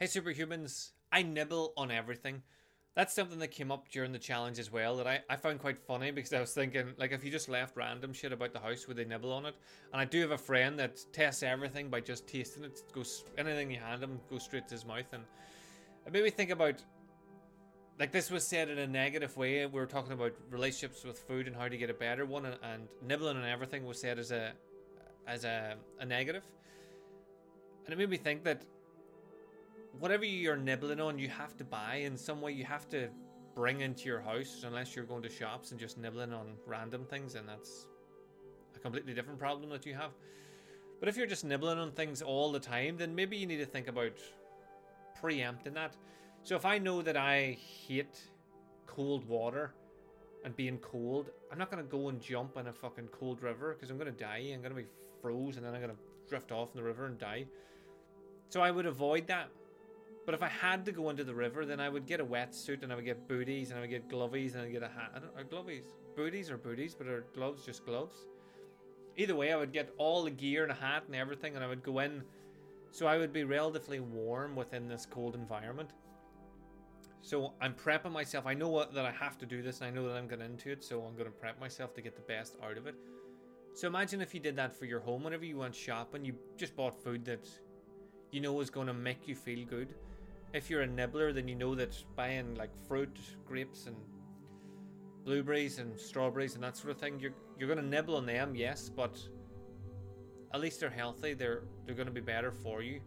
Hey, superhumans. I nibble on everything. That's something that came up during the challenge as well that I, I found quite funny because I was thinking, like, if you just left random shit about the house, would they nibble on it? And I do have a friend that tests everything by just tasting it. Goes anything you hand him goes straight to his mouth, and it made me think about, like, this was said in a negative way. We were talking about relationships with food and how to get a better one, and, and nibbling on everything was said as a as a, a negative. And it made me think that whatever you're nibbling on, you have to buy in some way. You have to bring into your house, unless you're going to shops and just nibbling on random things, and that's a completely different problem that you have. But if you're just nibbling on things all the time, then maybe you need to think about preempting that. So if I know that I hate cold water and being cold, I'm not going to go and jump in a fucking cold river because I'm going to die. I'm going to be frozen and then I'm going to drift off in the river and die. So I would avoid that. But if I had to go into the river, then I would get a wetsuit and I would get booties and I would get glovies and I'd get a hat. I don't are. Booties or booties, but are gloves just gloves? Either way, I would get all the gear and a hat and everything and I would go in so I would be relatively warm within this cold environment. So I'm prepping myself. I know what, that I have to do this and I know that I'm going into it, so I'm going to prep myself to get the best out of it. So imagine if you did that for your home. Whenever you went shopping, you just bought food that you know is going to make you feel good if you're a nibbler, then you know that buying like fruit, grapes, and blueberries and strawberries and that sort of thing, you're you're to nibble on them, yes, but at least they're healthy. They're they're to be better for you.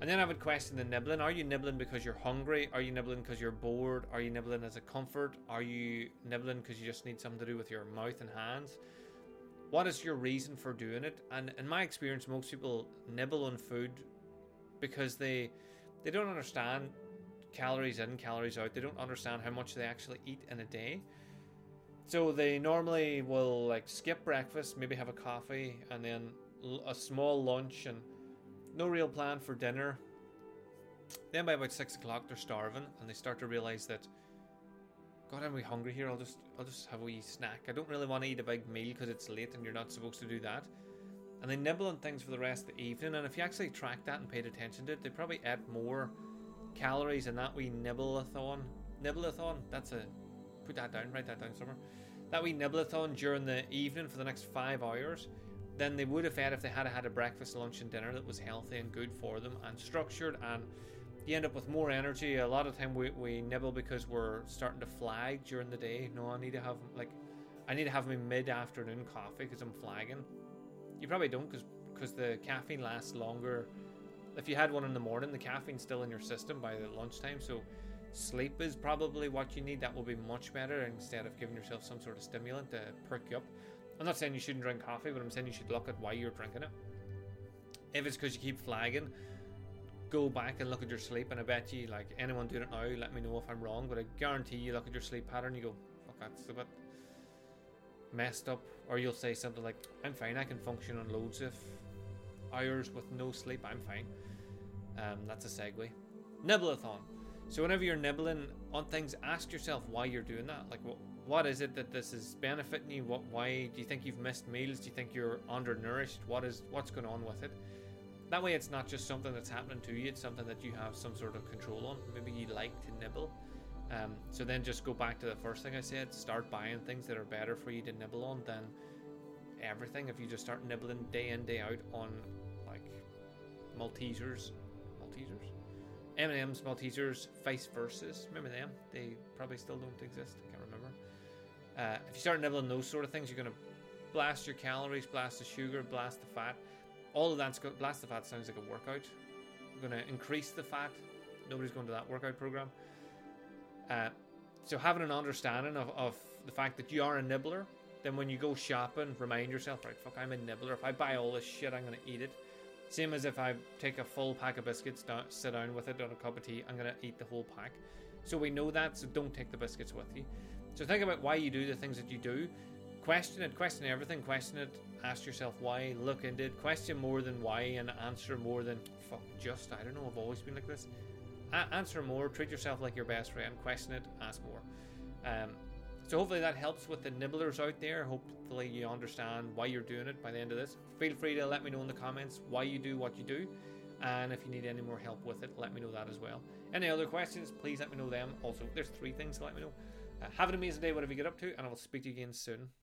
And then I would question the nibbling. Are you nibbling because you're hungry? Are you nibbling because you're bored? Are you nibbling as a comfort? Are you nibbling because you just need something to do with your mouth and hands? What is your reason for doing it? And in my experience, most people nibble on food because they they don't understand calories in, calories out. They don't understand how much they actually eat in a day. So they normally will like skip breakfast, maybe have a coffee, and then a small lunch, and no real plan for dinner. Then by about six o'clock, they're starving, and they start to realize that, God, I'm we hungry here. I'll just, I'll just have a wee snack. I don't really want to eat a big meal because it's late, and you're not supposed to do that and they nibble on things for the rest of the evening. And if you actually tracked that and paid attention to it, they probably ate more calories in that wee nibbleathon. Nibbleathon, that's a put that down, write that down somewhere. That wee nibbleathon during the evening for the next five hours than they would have had if they had had a breakfast, lunch, and dinner that was healthy and good for them and structured. And you end up with more energy. A lot of time we, we nibble because we're starting to flag during the day. No, I need to have like I need to have my mid afternoon coffee because I'm flagging you probably don't because because the caffeine lasts longer. If you had one in the morning, the caffeine's still in your system by the lunchtime. So sleep is probably what you need. That will be much better instead of giving yourself some sort of stimulant to perk you up. I'm not saying you shouldn't drink coffee, but I'm saying you should look at why you're drinking it. If it's because you keep flagging, go back and look at your sleep. And I bet you, like anyone doing it now, let me know if I'm wrong. But I guarantee you look at your sleep pattern, you go, fuck, that's a bit messed up, or you'll say something like, I'm fine, I can function on loads of hours with no sleep, I'm fine. Um, that's a segue. Nibbleathon. So, whenever you're nibbling on things, ask yourself why you're doing that. Like, what, what is it that this is benefiting you? What, why do you think you've missed meals? Do you think you're undernourished? What is what's going on with it? That way, it's not just something that's happening to you; it's something that you have some sort of control on. Maybe you like to nibble, um, so then just go back to the first thing I said start buying things that are better for you to nibble on than everything. If you just start nibbling day in, day out on like Maltesers, Maltesers, M&M's, Maltesers, vice versa. Remember them? They probably still don't exist. I can't remember. Uh, if you start nibbling those sort of things, you're to blast your calories, blast the sugar, blast the fat. All of that's to blast the fat sounds like a workout. You're to increase the fat. Nobody's going to that workout program. Uh, so having an understanding of, of the fact that you are a nibbler, then when you go shopping, remind yourself, right, fuck, I'm a nibbler. If I buy all this shit, I'm gonna eat it. Same as if I take a full pack of biscuits, down, sit down with it on a cup of tea, I'm gonna eat the whole pack. So we know that, so don't take the biscuits with you. So think about why you do the things that you do. Question it, question everything, question it, ask yourself why, look into it, question more than why, and answer more than fuck just. I don't know, I've always been like this answer more, treat yourself like your best friend, question it, ask more. Um, so hopefully that helps with the nibblers out there. Hopefully you understand why you're doing it by the end of this. Feel free to let me know in the comments why you do what you do. And if you need any more help with it, let me know that as well. Any other questions, please let me know them. Also, there's three things to let me know. Uh, have an amazing day, whatever you get up to, and I will speak to you again soon.